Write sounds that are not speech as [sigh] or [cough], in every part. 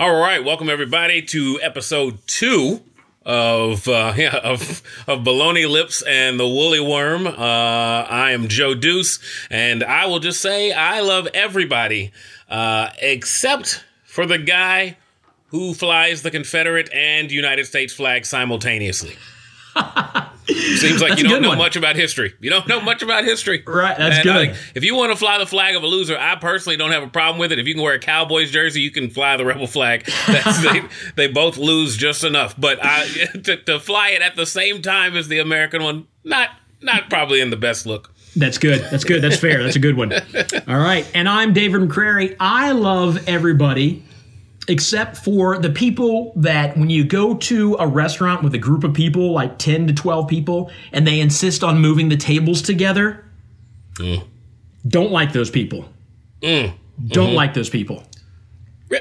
All right, welcome everybody to episode two of uh, [laughs] yeah of of baloney lips and the woolly worm. Uh, I am Joe Deuce, and I will just say I love everybody uh, except for the guy who flies the Confederate and United States flag simultaneously. [laughs] Seems like That's you don't know one. much about history. You don't know much about history. Right, that's And, uh, good. like, if you want to fly the flag of a loser, I personally don't have a problem with it. If you can wear a Cowboys jersey, you can fly the rebel flag. That's, [laughs] they, they both lose just enough. But I, [laughs] to, to fly it at the same time as the American one, not not probably in the best look. That's good. That's good. That's fair. That's a good one. [laughs] All right. And I'm David McCrary. I love everybody except for the people that when you go to a restaurant with a group of people, like 10 to 12 people, and they insist on moving the tables together, mm. don't like those people. Mm. Don't mm-hmm. like those people.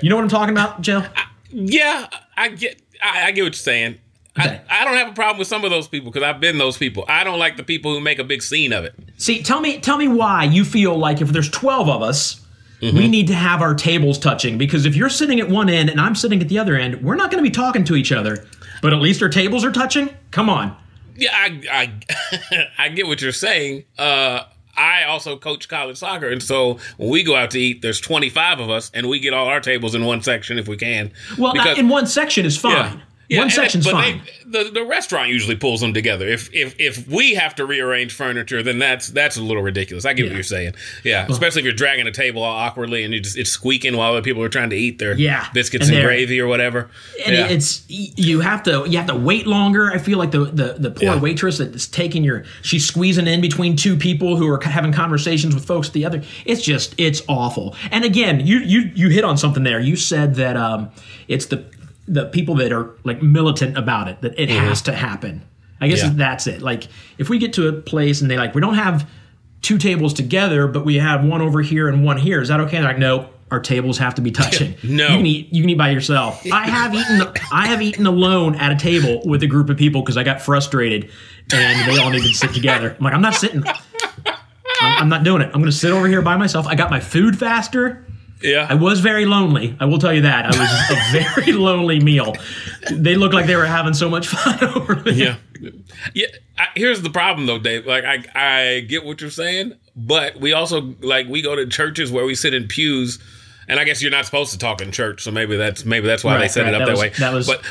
You know what I'm talking about, Joe? Yeah, I get I, I get what you're saying. Okay. I, I don't have a problem with some of those people because I've been those people. I don't like the people who make a big scene of it. See, tell me, tell me why you feel like if there's 12 of us, we need to have our tables touching because if you're sitting at one end and I'm sitting at the other end, we're not going to be talking to each other. But at least our tables are touching. Come on. Yeah, I I, [laughs] I get what you're saying. Uh, I also coach college soccer, and so when we go out to eat, there's 25 of us, and we get all our tables in one section if we can. Well, Because- in one section is fine. Yeah, one and section's but fine. They, the the restaurant usually pulls them together. If if if we have to rearrange furniture, then that's that's a little ridiculous. I get what you're saying. Yeah, especially if you're dragging a table all awkwardly and you just it's squeaking while other people are trying to eat their Yeah, biscuits and and, gravy or whatever. and yeah. it's you have to you have to wait longer. I feel like the the, the poor Yeah. waitress that is taking your she's squeezing in between two people who are having conversations with folks at the other. It's just it's awful. And again, you you you hit on something there. You said that um, it's the the people that are like militant about it that it has mm-hmm. to happen. I guess Yeah. that's it. Like if we get to a place and they like we don't have two tables together, but we have one over here and one here. Is that okay? They're like, no, our tables have to be touching. [laughs] No. you can eat. You can eat by yourself. I have eaten. I have eaten alone at a table with a group of people because I got frustrated, and they all needed to sit together. I'm like, I'm not sitting. I'm, I'm not doing it. I'm going to sit over here by myself. I got my food faster. Yeah. I was very lonely. I will tell you that. I was a [laughs] very lonely meal. They looked like they were having so much fun [laughs] over there. yeah yeah I, here's the problem though dave like i i get what you're saying but we also like we go to churches where we sit in pews and i guess you're not supposed to talk in church so maybe that's maybe that's why they Right, set right. it up That that, was- way that was- but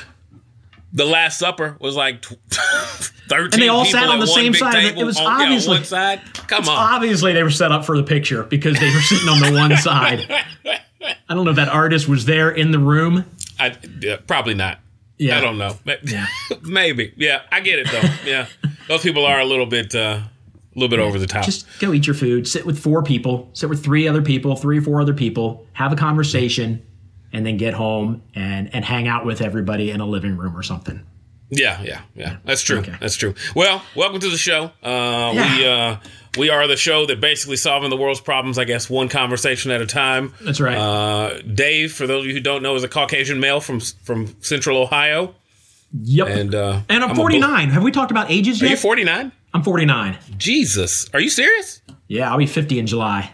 the last supper was like [laughs] 13 And they all sat on the same side. It was on, yeah, obviously- one side come on Obviously, they were set up for the picture because they were sitting on the one [laughs] side. I don't know if that artist was there in the room. I, yeah, probably not Yeah. i don't know Yeah. [laughs] maybe yeah i get it though yeah those people are a little bit uh a little bit over the top Just go eat your food. Sit with four people. Sit with three other people, three or four other people. Have a conversation, and then get home and and hang out with everybody in a living room or something. Yeah, yeah, yeah. That's true. Okay. That's true. Well, welcome to the show. Uh, Yeah. We uh, we are the show that basically solving the world's problems. I guess one conversation at a time. That's right. Uh, Dave, for those of you who don't know, is a Caucasian male from from Central Ohio, Yep. and uh, And I'm a 49. Have we talked about ages Are you yet? forty nine? I'm 49. Jesus, are you serious? Yeah, I'll be 50 in July.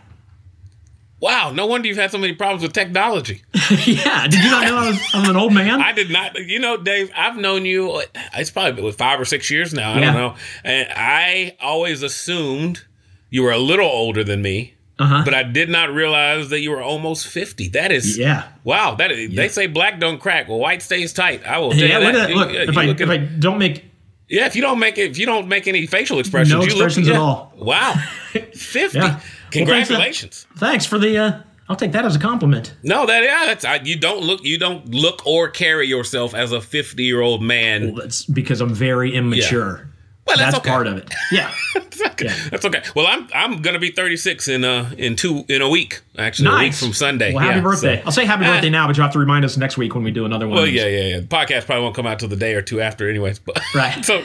Wow, no wonder you've had so many problems with technology. [laughs] yeah, did you not know I was, I'm an old man? [laughs] I did not. You know, Dave, I've known you. It's probably been five or six years now. I Yeah. don't know, and I always assumed you were a little older than me. uh-huh. but I did not realize that you were almost 50. That is yeah. wow. That is, they say black don't crack. Well, white stays tight. I will tell Yeah, you look that. at that. You- Look, you if I look if I don't make yeah, if you don't make it, if you don't make any facial expressions, No you expressions look, at yeah. all. Wow, [laughs] 50. Yeah. Well, Congratulations. thanks for the uh I'll take that as a compliment. no, that yeah, that's I, you don't look you don't look or carry yourself as a 50 year old man. Well, that's because I'm very immature. Well, that's, That's okay. part of it. [laughs] Yeah. That's okay. Yeah. That's okay. Well, I'm I'm gonna be 36 in uh in two in a week actually a week nice. from Sunday. Well, happy Yeah, birthday. so- I'll say happy Ah. birthday now, but you have to remind us next week when we do another one. Well, yeah, yeah, yeah. The podcast probably won't come out till the day or two after, anyways. But Right. [laughs] so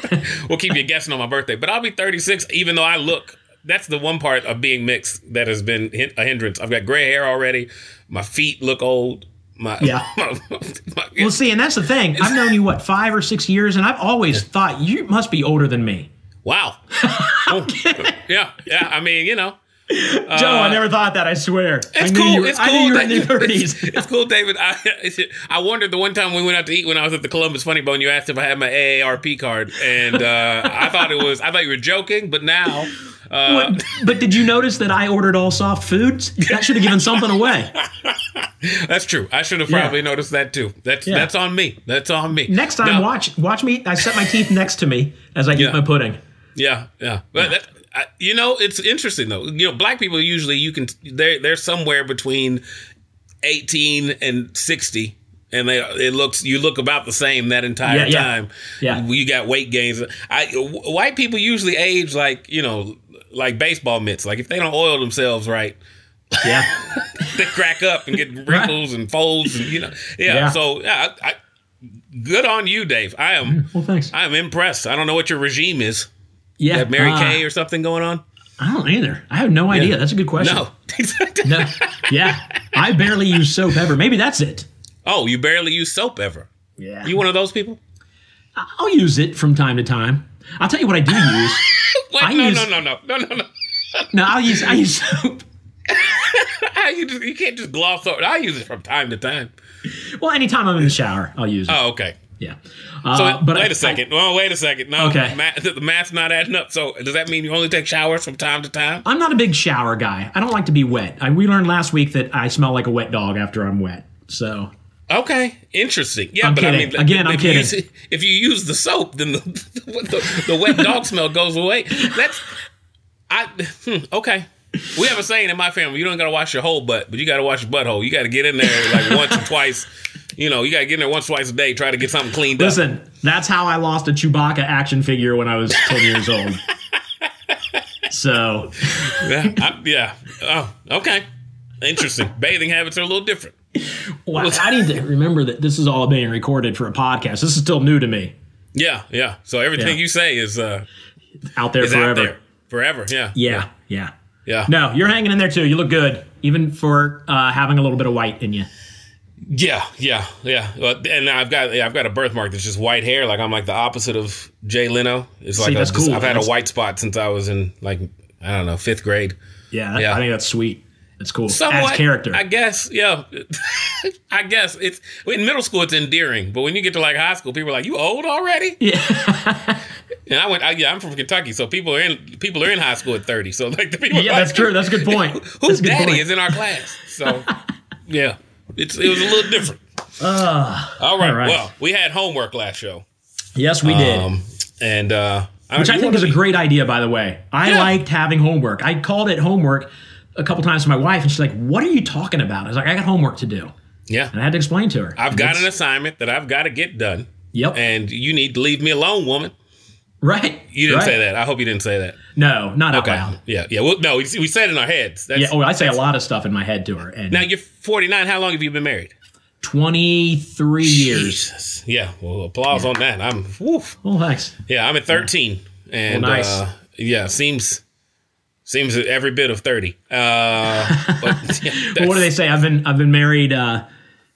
we'll keep you guessing on my birthday. But I'll be 36, even though I look. That's the one part of being mixed that has been a hindrance. I've got gray hair already. My feet look old. My Yeah. [laughs] my- my- Well, see, and that's the thing. I've known you what five or six years, and I've always thought you must be older than me. wow. [laughs] Oh, yeah, yeah. I mean, you know, Joe, I never thought that. I swear. I It's knew cool. You were, it's I cool. knew you were in your thirties. It's, it's cool, David. I I wondered the one time we went out to eat when I was at the Columbus Funny Bone. You asked if I had my AARP card, and uh, I thought it was. I thought you were joking, but now. Uh, but did you notice that I ordered all soft foods? That should have given something away. [laughs] that's true. I should have Yeah. probably noticed that too. That's Yeah. that's on me. That's on me. Next time, Now- watch watch me. I set my teeth next to me as I eat my pudding. Yeah, yeah. But that, I, you know, it's interesting though. You know, black people usually you can they're they're somewhere between eighteen and sixty. And they, it looks, you look about the same that entire Yeah, yeah. time. Yeah. you got weight gains. I w- white people usually age like you know, like baseball mitts. Like if they don't oil themselves right, Yeah, [laughs] they crack up and get wrinkles and folds and you know, yeah. Yeah. So yeah, I, I, good on you, Dave. I am, well, thanks. I am impressed. I don't know what your regime is. Yeah, Have Mary uh, Kay or something going on? I don't either. I have no idea. That's a good question. No. [laughs] No. Yeah, I barely use soap ever. Maybe that's it. oh, you barely use soap ever. Yeah, You one of those people? I'll use it from time to time. I'll tell you what I do use. [laughs] Wait, I no, use- no, no, no, no, no, no. [laughs] No, I'll use I use soap. [laughs] You, just, you can't just gloss over. I use it from time to time. Well, anytime I'm in the shower, I'll use it. Oh, okay. Yeah. So Uh, but wait a a second. well, wait a second. No, Okay. math, the math's not adding up. So does that mean you only take showers from time to time? I'm not a big shower guy. I don't like to be wet. I, we learned last week that I smell like a wet dog after I'm wet. So Okay, interesting. Yeah, I'm but I mean, Again, I'm if you kidding. use- if you use the soap, then the, [laughs] the, the wet dog smell goes away. That's I hmm, okay. We have a saying in my family: you don't got to wash your whole butt, but you got to wash your butthole. You got to get in there like [laughs] once or twice. You know, you got to get in there once, or twice a day. Try to get something cleaned up. listen, that's how I lost a Chewbacca action figure when I was 10 years old. [laughs] So Yeah, I, yeah. Oh, okay. Interesting. Bathing habits are a little different. [laughs] well, I need to remember that this is all being recorded for a podcast. This is still new to me. Yeah, yeah. So everything Yeah. you say is uh Out there is forever. out there forever. Yeah, Yeah, yeah. yeah. No, you're hanging in there too. You look good, even for uh, having a little bit of white in you. Yeah, yeah, yeah. Well, and I've got yeah, I've got a birthmark that's just white hair. Like I'm like the opposite of Jay Leno. It's like See, a- that's cool. I've had That's- a white spot since I was in like I don't know fifth grade. Yeah, Yeah. I think that's sweet. That's cool. Somewhat Adds character. I guess. Yeah, [laughs] I guess it's in middle school it's endearing, but when you get to like high school, people are like, "You old already?" yeah, [laughs] And I went. I, yeah, I'm from Kentucky, so people are in people are in high school at 30. So like the people. yeah, like, that's true. That's a good point. [laughs] Whose That's good daddy point. is in our class? So yeah, it's it was a little different. Uh, All right. all right. Well, we had homework last show. yes, we did. Um, and uh, Which I you think is a great idea, by the way. I Yeah. liked having homework. I called it homework a couple times to my wife, and she's like, "What are you talking about?" I was like, "I got homework to do," Yeah, and I had to explain to her. I've And got an assignment that I've got to get done, Yep. and you need to leave me alone, woman. right. You didn't right. say that. I hope you didn't say that. No, not out Okay. loud. Yeah, yeah. Well, no, we, we said it in our heads. That's, Yeah. Oh, I say a lot of stuff in my head to her. And Now you're 49. How long have you been married? 23 years. Yeah. Well, applause on that. I'm. Woof. Oh, thanks. Yeah, I'm at 13, and Well, nice. uh, yeah, seems seems every bit of 30. Uh, [laughs] but yeah, what do they say? I've been I've been married. Uh,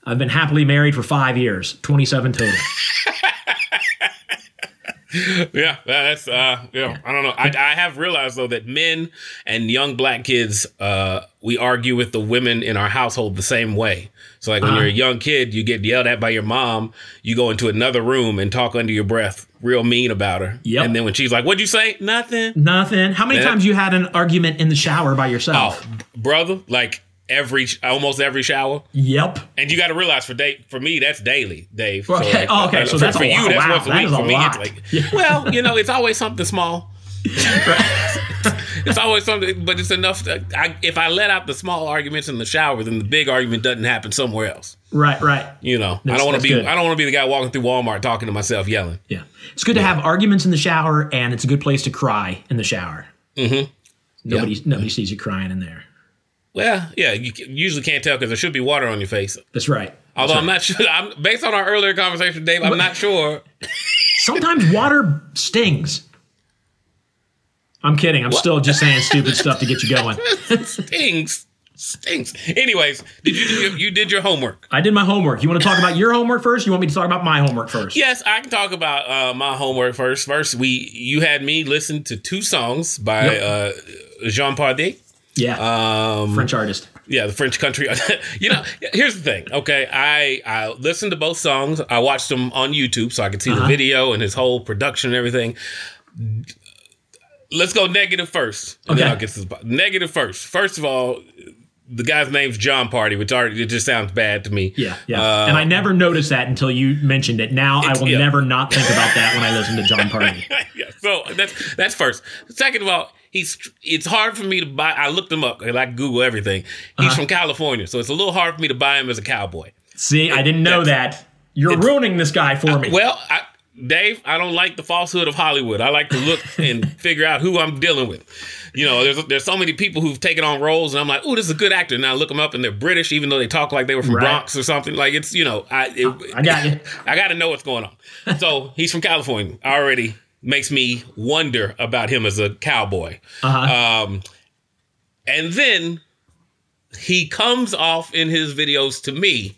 I've been happily married for five years. 27 total. [laughs] Yeah, that's uh, yeah. I don't know. I, I have realized though that men and young black kids, uh, we argue with the women in our household the same way. So like when Uh-huh. you're a young kid, you get yelled at by your mom. You go into another room and talk under your breath, real mean about her. Yep. And then when she's like, "What'd you say?" Nothing. Nothing. How many times you had an argument in the shower by yourself? Oh, brother, like every almost every shower. Yep. And you got to realize for day for me that's daily, Dave. So Okay. like, Oh, okay. So for, that's a for you that's Wow, once a that week. For me, lot. it's like [laughs] Yeah. well, you know, it's always something small. [laughs] [laughs] it's always something, but it's enough. To, I, if I let out the small arguments in the shower, then the big argument doesn't happen somewhere else. Right. Right. You know, I don't want to be. good. I don't want to be the guy walking through Walmart talking to myself, yelling. Yeah. It's good to have arguments in the shower, and it's a good place to cry in the shower. Mm-hmm. Nobody nobody sees you crying in there. Well, yeah, you usually can't tell because there should be water on your face. That's right. Although That's I'm not sure. I'm based on our earlier conversation, Dave. I'm not sure. [laughs] Sometimes water stings. I'm kidding. I'm still just saying stupid stuff to get you going. [laughs] Stings, stings. Anyways, did you do your, you did your homework? I did my homework. You want to talk about your homework first? You want me to talk about my homework first? Yes, I can talk about uh, my homework first. First, we you had me listen to two songs by Yep. uh, Jean Pardier. Yeah. Um, French artist. yeah, the French country. [laughs] you know, here's the thing. Okay, I I listened to both songs. I watched them on YouTube so I could see Uh-huh. the video and his whole production and everything. Let's go negative first. Okay. I'll get the negative first. First of all, the guy's name's Jon Pardi, which already it just sounds bad to me. Yeah, yeah. Uh, and I never noticed that until you mentioned it. Now I will yeah. never not think about that when I listen to Jon Pardi. [laughs] yeah, so that's that's first. Second of all, he's it's hard for me to buy. I looked him up. I Google everything. He's Uh-huh. from California, so it's a little hard for me to buy him as a cowboy. See, I didn't know that. You're ruining this guy for me. Well, I, Dave, I don't like the falsehood of Hollywood. I like to look [laughs] and figure out who I'm dealing with. You know, there's there's so many people who've taken on roles, and I'm like, oh, this is a good actor. And I look them up, and they're British, even though they talk like they were from Right. Bronx or something. Like it's you know, I it, I got you. [laughs] I got to know what's going on. So he's from California. Already makes me wonder about him as a cowboy. Uh-huh. Um, and then he comes off in his videos to me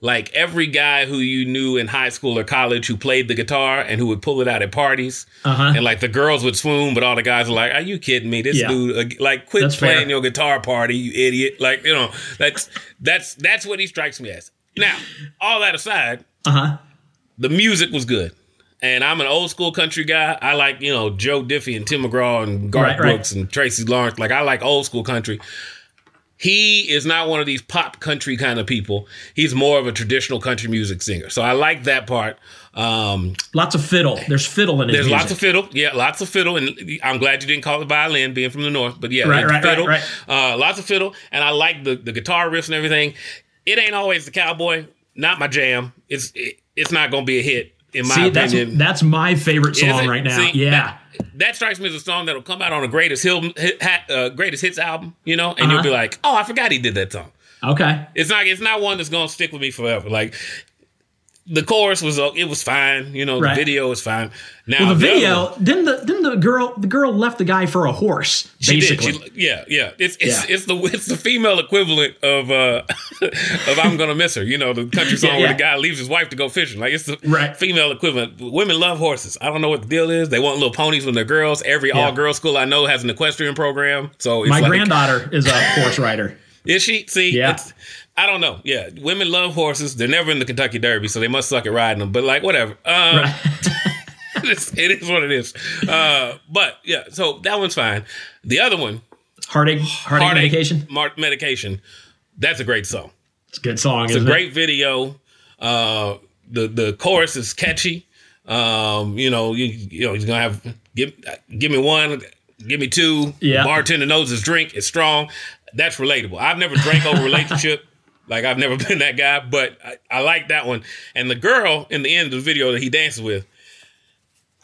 like every guy who you knew in high school or college who played the guitar and who would pull it out at parties. Uh-huh. And like the girls would swoon, but all the guys are like, "Are you kidding me? This Yeah. dude, uh, like, quit That's fair. playing your guitar party, you idiot!" Like, you know, that's that's that's what he strikes me as. Now, all that aside, Uh huh. the music was good. And I'm an old school country guy. I like, you know, Joe Diffie and Tim McGraw and Garth Right, right. Brooks and Tracy Lawrence. Like, I like old school country. He is not one of these pop country kind of people. He's more of a traditional country music singer. So I like that part. Um, Lots of fiddle. There's fiddle in his there's music. lots of fiddle. Yeah, lots of fiddle. And I'm glad you didn't call it violin, being from the north. But yeah, Right, right, right, right. Uh, lots of fiddle. And I like the, the guitar riffs and everything. It ain't always the cowboy. Not my jam. It's it, it's not going to be a hit in my See, that's opinion. that's my favorite song right now. See, yeah. That, that strikes me as a song that'll come out on a greatest Hill, hit, uh, greatest hits album, you know, and Uh-huh. you'll be like, "Oh, I forgot he did that song." Okay. It's not it's not one that's gonna stick with me forever. Like the chorus was uh, it was fine, you know, Right. the video was fine. Now Well, the video one- didn't the didn't the girl the girl left the guy for a horse she did. basically. She, yeah, yeah. It's it's Yeah. it's the it's the female equivalent of uh [laughs] of I'm gonna miss her. You know, the country song Yeah, where yeah. the guy leaves his wife to go fishing. Like it's the Right. female equivalent. Women love horses. I don't know what the deal is. They want little ponies when they're girls. Every all girl school I know has an equestrian program. So it's My like, granddaughter is a horse rider. [laughs] Is she? See, Yeah. I don't know. Yeah, women love horses. They're never in the Kentucky Derby, so they must suck at riding them. But like, whatever. Um, [laughs] it's, it is what it is. Uh, but yeah, so that one's fine. The other one, Heartache, heartache, Heartache medication. Medication. That's a great song. It's a good song. It's a great video. Uh, the the chorus is catchy. Um, you know, you, you know, he's gonna have give give me one, give me two. Yeah. Bartender knows his drink. It's strong. That's relatable. I've never drank over relationship. Like I've never [laughs] been that guy, but I, I like that one. And the girl in the end of the video that he dances with,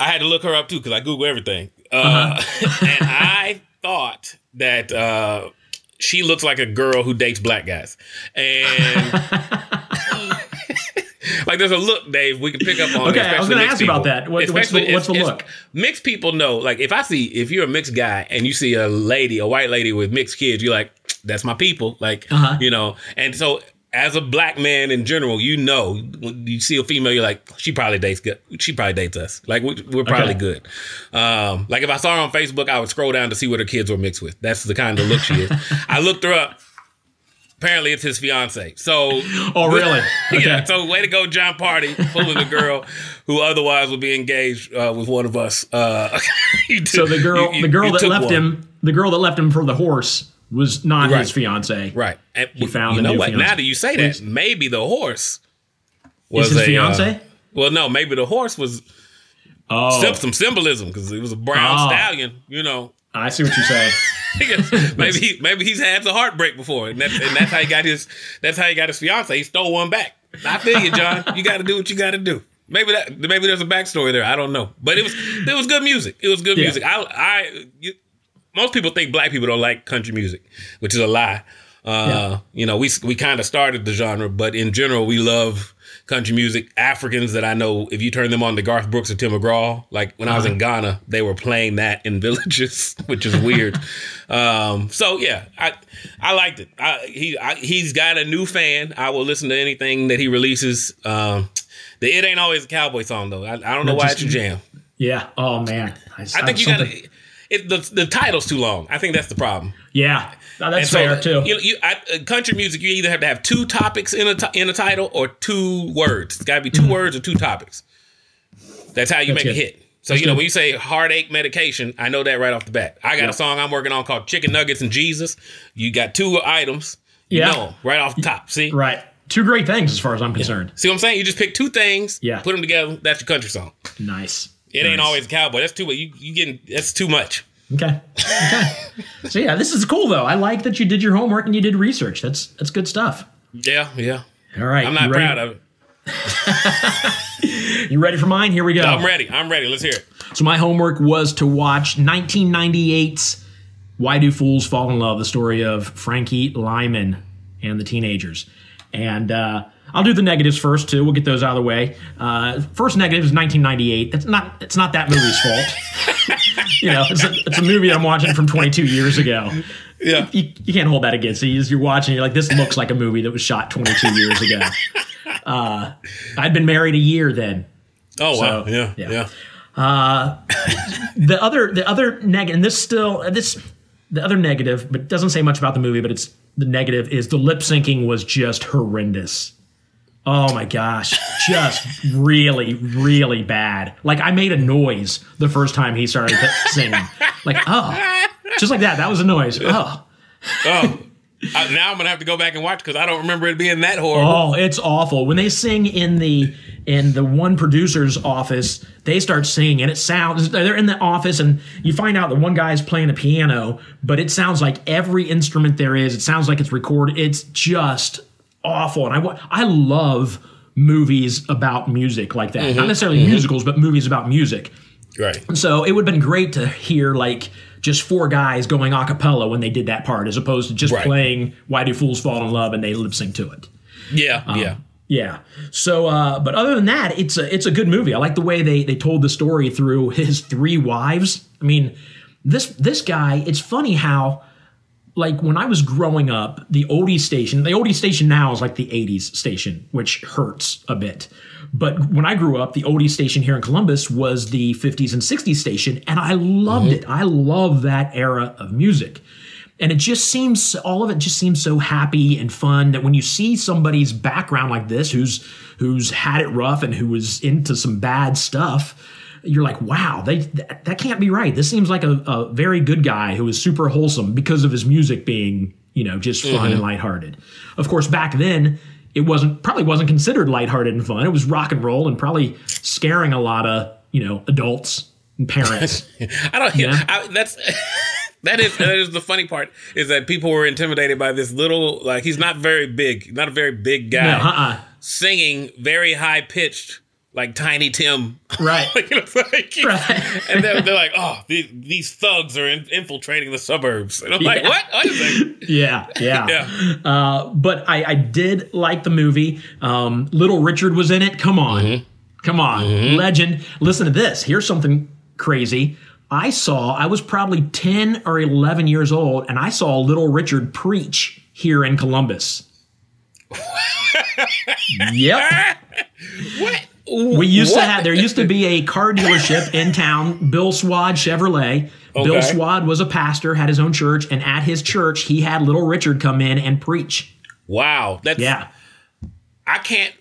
I had to look her up too because I Google everything. Uh, [laughs] [laughs] and I thought that uh, she looks like a girl who dates black guys. And like there's a look, Dave, we can pick up on. Okay, I was gonna mixed ask about that. What- what's the- what's the look? Mixed people know. Like if I see if you're a mixed guy and you see a lady, a white lady with mixed kids, you're like, that's my people. Like Uh-huh. you know, and so. As a black man in general, you know, when you see a female, you're like, she probably dates good. She probably dates us. Like we- we're probably Okay. good. Um, like if I saw her on Facebook, I would scroll down to see what her kids were mixed with. That's the kind of look she is. [laughs] I looked her up. Apparently, it's his fiance. So, [laughs] Oh, really? [laughs] yeah. So, way to go, Jon Pardi, pulling a girl who otherwise would be engaged uh, with one of us. Uh, So the girl, you- you- the girl that left one. him, the girl that left him for the horse was not Right. his fiance. right? And He found you know new what? fiance. Now that you say that, maybe the horse was Is his a, uh, fiance? well, no, maybe the horse was oh, some symbolism because it was a brown Oh. stallion. You know, I see what you're saying. [laughs] maybe he, maybe he's had the heartbreak before, and that's, and that's how he got his that's how he got his fiance. He stole one back. I feel you, John. [laughs] You got to do what you got to do. Maybe that maybe there's a backstory there. I don't know, but it was it was good music. It was good Yeah. music. I I most people think black people don't like country music, which is a lie. Uh, You know, we we kind of started the genre, but in general, we love country music. Africans that I know, if you turn them on to Garth Brooks or Tim McGraw, like when I was in Ghana, they were playing that in [laughs] villages, which is weird. [laughs] um, so yeah, I I liked it. I, he I, he's got a new fan. I will listen to anything that he releases. Um, the it ain't always a cowboy song though. I, I don't know why just- it's your jam. Yeah. Oh man. I think you gotta. It, the the title's too long. I think that's the problem. Yeah, no, that's so, fair too. You, you, I, uh, country music, you either have to have two topics in a in a title or two words. It's got to be 2 words or two topics. That's how you. That's make a hit. So you know good. when you say heartache medication, I know that right off the bat. I got Yeah. a song I'm working on called Chicken Nuggets and Jesus. You got two items. You Yeah. know right off the top. See, right, two great things as far as I'm concerned. see what I'm saying? You just pick two things. Yeah. put them together. That's your country song. Nice. It ain't always a cowboy. That's too much. You you getting that's too much. Okay. Okay. [laughs] so yeah, this is cool though. I like that you did your homework and you did research. That's that's good stuff. Yeah, yeah. All right. I'm not proud of it. [laughs] You ready for mine? Here we go. I'm ready. I'm ready. Let's hear it. So my homework was to watch 1998's Why Do Fools Fall in Love? The story of Frankie Lymon and the teenagers. And uh, I'll do the negatives first too. We'll get those out of the way. Uh, first negative is 1998. It's not. It's not that movie's fault. [laughs] you know, it's a, it's a movie I'm watching from 22 years ago. Yeah. You, you can't hold that against you. You're watching. You're like, this looks like a movie that was shot 22 years ago. Uh, I'd been married a year then. Oh wow. So, yeah. yeah. Yeah. the other the other negative and this still this the other negative but doesn't say much about the movie but it's the negative is the lip syncing was just horrendous oh my gosh just really really bad like i made a noise the first time he started singing like oh just like that that was a noise oh Oh, I, now I'm gonna have to go back and watch because I don't remember it being that horrible. Oh, it's awful. When they sing in the in the one producer's office, they start singing and it sounds they're in the office and you find out that one guy's playing a piano, but it sounds like every instrument there is. It sounds like it's recorded. It's just awful. And I I love movies about music like that. Not necessarily musicals, but movies about music. Right. So it would have been great to hear like just four guys going a cappella when they did that part, as opposed to just Right. playing "Why Do Fools Fall in Love" and they lip sync to it. Yeah. Um, yeah. Yeah. So, uh, but other than that, it's a it's a good movie. I like the way they they told the story through his three wives. I mean, this this guy. It's funny how, like, when I was growing up, the oldie station, the oldie station now is like the '80s station, which hurts a bit. But when I grew up, the oldie station here in Columbus was the 50s and 60s station, and I loved mm-hmm. it. I love that era of music and it just seems all of it just seems so happy and fun that when you see somebody's background like this who's who's had it rough and who was into some bad stuff you're like wow they that, that can't be right this seems like a, a very good guy who is super wholesome because of his music being you know just fun mm-hmm. and lighthearted of course back then it wasn't probably wasn't considered lighthearted and fun it was rock and roll and probably scaring a lot of you know adults and parents [laughs] I don't. Yeah. I, that's. [laughs] That is that is the funny part is that people were intimidated by this little like he's not very big not a very big guy no, uh-uh. singing very high pitched like Tiny Tim right like, [laughs] you know, like Right. and they're, they're like oh these, these thugs are in, infiltrating the suburbs and I'm like Yeah. what what is yeah yeah [laughs] yeah Uh, but I, I did like the movie. Um, Little Richard was in it. Come on. Come on. Legend. Listen to this. Here's something crazy. I saw, I was probably 10 or 11 years old, and I saw Little Richard preach here in Columbus. [laughs] yep. what We used to have, there used to be a car dealership in town, Bill Swad Chevrolet. Bill Swad was a pastor, had his own church, and at his church, he had Little Richard come in and preach. wow that's Yeah. I can't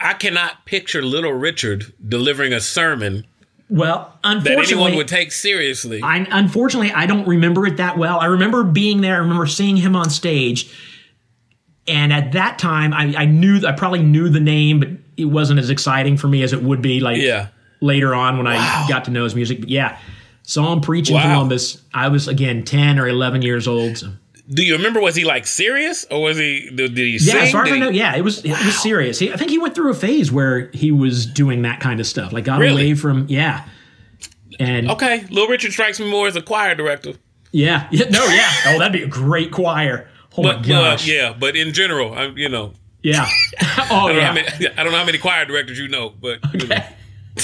I cannot picture Little Richard delivering a sermon Well, unfortunately, that anyone would take seriously. I, unfortunately, I don't remember it that well. I remember being there. I remember seeing him on stage, and at that time, I, I knew I probably knew the name, but it wasn't as exciting for me as it would be like yeah. later on when Wow. I got to know his music. But yeah, saw him preach in Wow. Columbus. I was again ten or eleven years old. So. Do you remember? Was he like serious, or was he? Did, he sing? Yeah, as far as I know, yeah, it was it was serious. He, I think he went through a phase where he was doing that kind of stuff, like got Really? away from yeah, and Okay, Little Richard strikes me more as a choir director. yeah, [laughs] yeah, no, yeah. Oh, that'd be a great choir. Oh But my uh, gosh, yeah, but in general, I, you know, Yeah. [laughs] Oh I don't, know yeah. how many, I don't know how many choir directors you know, but you know, [laughs]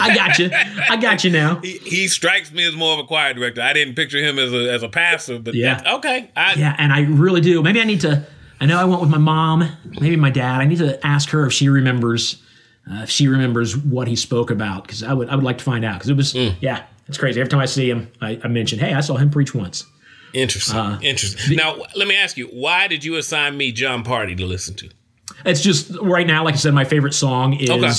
I got you. I got you now. he, he strikes me as more of a choir director. I didn't picture him as a as a pastor, but Yeah. okay. I, Yeah, and I really do. Maybe I need to. I know I went with my mom, maybe my dad. I need to ask her if she remembers, uh, if she remembers what he spoke about, because I would, I would like to find out. Because it was, Mm. yeah, it's crazy. Every time I see him, I, I mention, hey, I saw him preach once. Interesting. Uh, Interesting. now, let me ask you, why did you assign me Jon Pardi to listen to? It's just right now, like I said, my favorite song is Okay.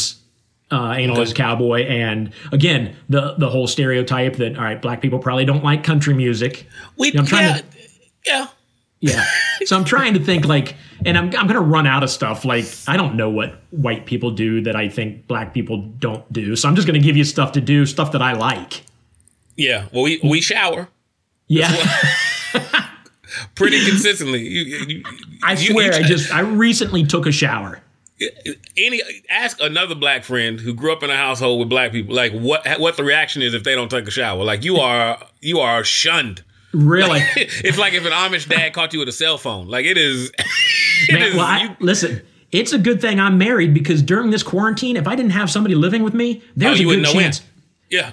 uh, "Ain't Always a Cowboy," and again, the the whole stereotype that all right, black people probably don't like country music. We, I'm trying yeah, to- yeah. Yeah, so I'm trying to think like, and I'm I'm gonna run out of stuff. Like I don't know what white people do that I think black people don't do. So I'm just gonna give you stuff to do, stuff that I like. Yeah. Well, we, we shower Yeah, [laughs] pretty consistently. You, you, I you- swear, I just I recently took a shower. any ask another black friend who grew up in a household with black people like what what the reaction is if they don't take a shower like you are you are shunned Really, [laughs] it's like if an amish dad caught you with a cell phone like it is [laughs] it Man, is well, I, listen. It's a good thing I'm married because during this quarantine, if I didn't have somebody living with me, oh, there's you a good wouldn't know when chance. yeah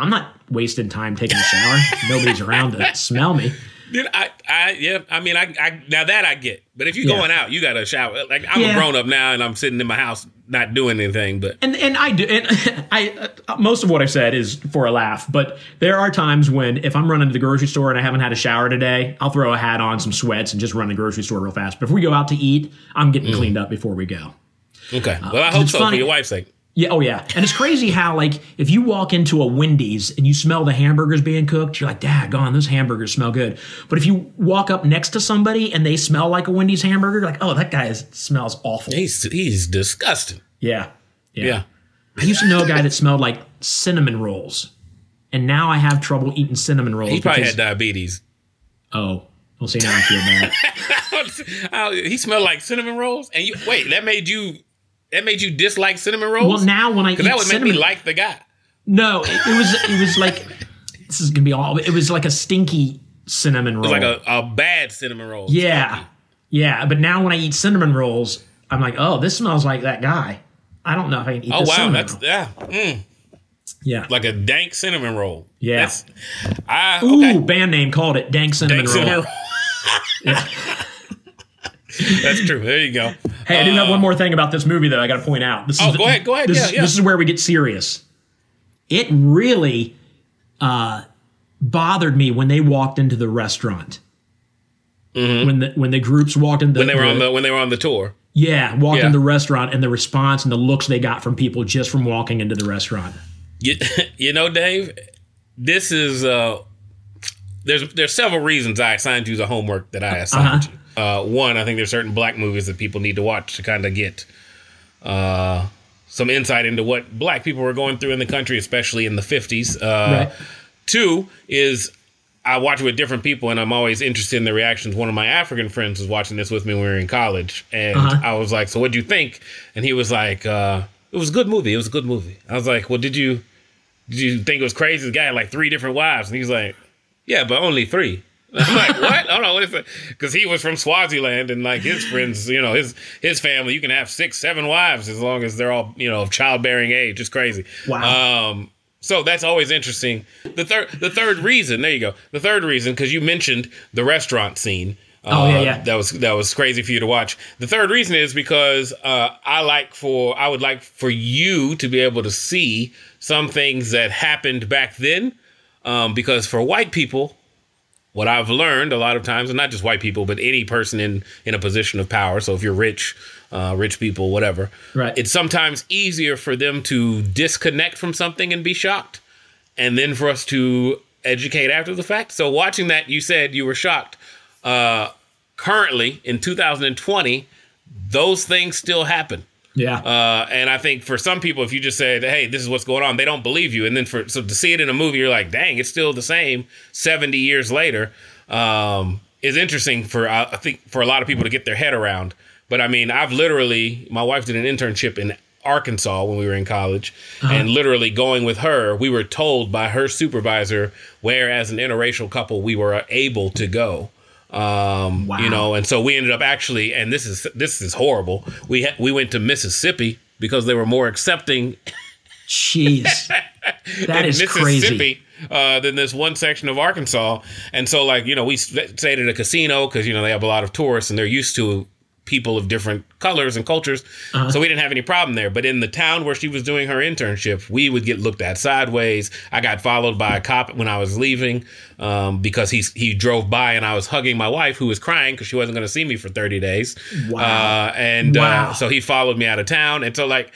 I'm not wasting time taking a shower. Nobody's around to [laughs] smell me. Dude, I, I, yeah. I mean, I, I, now that I get, but if you're Yeah. going out, you got to shower. Like I'm Yeah. a grown up now, and I'm sitting in my house not doing anything. But And and I do. And [laughs] I uh, most of what I've said is for a laugh, but there are times when if I'm running to the grocery store and I haven't had a shower today, I'll throw a hat on, some sweats, and just run to the grocery store real fast. But if we go out to eat, I'm getting cleaned up before we go. okay, well, I hope so funny. for your wife's sake. Yeah, oh yeah. And it's crazy [laughs] how like if you walk into a Wendy's and you smell the hamburgers being cooked, you're like, "Dad, gone, those hamburgers smell good." But if you walk up next to somebody and they smell like a Wendy's hamburger, you're like, "Oh, that guy is, smells awful." He's he's disgusting. Yeah. yeah. Yeah. I used to know a guy that smelled like cinnamon rolls. And now I have trouble eating cinnamon rolls. He probably because, had diabetes. Oh, we'll see, now I feel bad. [laughs] How- he smelled like cinnamon rolls, and you wait. That made you that made you dislike cinnamon rolls. well, now when I eat that would make cinnamon, me like the guy. no, it, it was it was like this is gonna be all. It was like a stinky cinnamon roll. It was like a, a bad cinnamon roll. yeah, yeah. But now when I eat cinnamon rolls, I'm like, oh, this smells like that guy. I don't know if I can eat. Oh wow, cinnamon that's roll. yeah, mm, yeah. like a dank cinnamon roll. Yeah. That's, I Ooh, band name called it dank cinnamon Dank roll. cinnamon roll. [laughs] That's true. There you go. Hey, I do have one more thing about this movie that I got to point out. This is Oh, the- go ahead, go ahead. This, Yeah, is, yeah. this is where we get serious. It really uh, bothered me when they walked into the restaurant. When the when the groups walked in Mm-hmm. When they were on the when they were on the tour. yeah walked Yeah. into the restaurant and the response and the looks they got from people just from walking into the restaurant. You, [laughs] you know, Dave, this is uh there's there's several reasons I assigned you the homework that I assigned you. Uh, one, I think there's certain black movies that people need to watch to kind of get uh, some insight into what black people were going through in the country, especially in the 50s. Uh, Right. Two is I watch it with different people, and I'm always interested in the reactions. One of my African friends was watching this with me when we were in college, and Uh-huh. I was like, "So what'd you think?" And he was like, uh, "It was a good movie. It was a good movie." I was like, "Well, did you did you think it was crazy? The guy had like three different wives," and he's like, "Yeah, but only three. I'm like, "What? I don't know what is it?" Because he was from Swaziland, and like his friends, you know, his his family, you can have six, seven wives as long as they're all you know of childbearing age. It's crazy. Wow. Um, so that's always interesting. The third, the third reason, there you go. The third reason, because you mentioned the restaurant scene. Oh, yeah, uh, yeah. That was that was crazy for you to watch. The third reason is because uh, I like for I would like for you to be able to see some things that happened back then. Um, because for white people, what I've learned a lot of times, and not just white people, but any person in in a position of power. So if you're rich, uh, rich people, whatever, Right. It's sometimes easier for them to disconnect from something and be shocked, and then for us to educate after the fact. So watching that, you said you were shocked. Uh, currently, in 2020, those things still happen. Yeah. Uh, and I think for some people, if you just said, "Hey, this is what's going on," they don't believe you. And then for so to see it in a movie, you're like, "Dang, it's still the same." Seventy years later, um, is interesting for I I think for a lot of people to get their head around. But I mean, I've literally, my wife did an internship in Arkansas when we were in college, and literally going with her, we were told by her supervisor where, as an interracial couple, we were able to go. Um, Wow. you know, and so we ended up actually, and this is this is horrible. We ha- we went to Mississippi because they were more accepting Jeez. [laughs] That in is Mississippi crazy. uh, than this one section of Arkansas. And so, like you know, we stayed at a casino because you know they have a lot of tourists and they're used to people of different colors and cultures. Uh-huh. So we didn't have any problem there. But in the town where she was doing her internship, we would get looked at sideways. I got followed by a cop when I was leaving um, because he he drove by and I was hugging my wife who was crying because she wasn't going to see me for 30 days. Wow. Uh, and Wow. uh, so he followed me out of town. And so like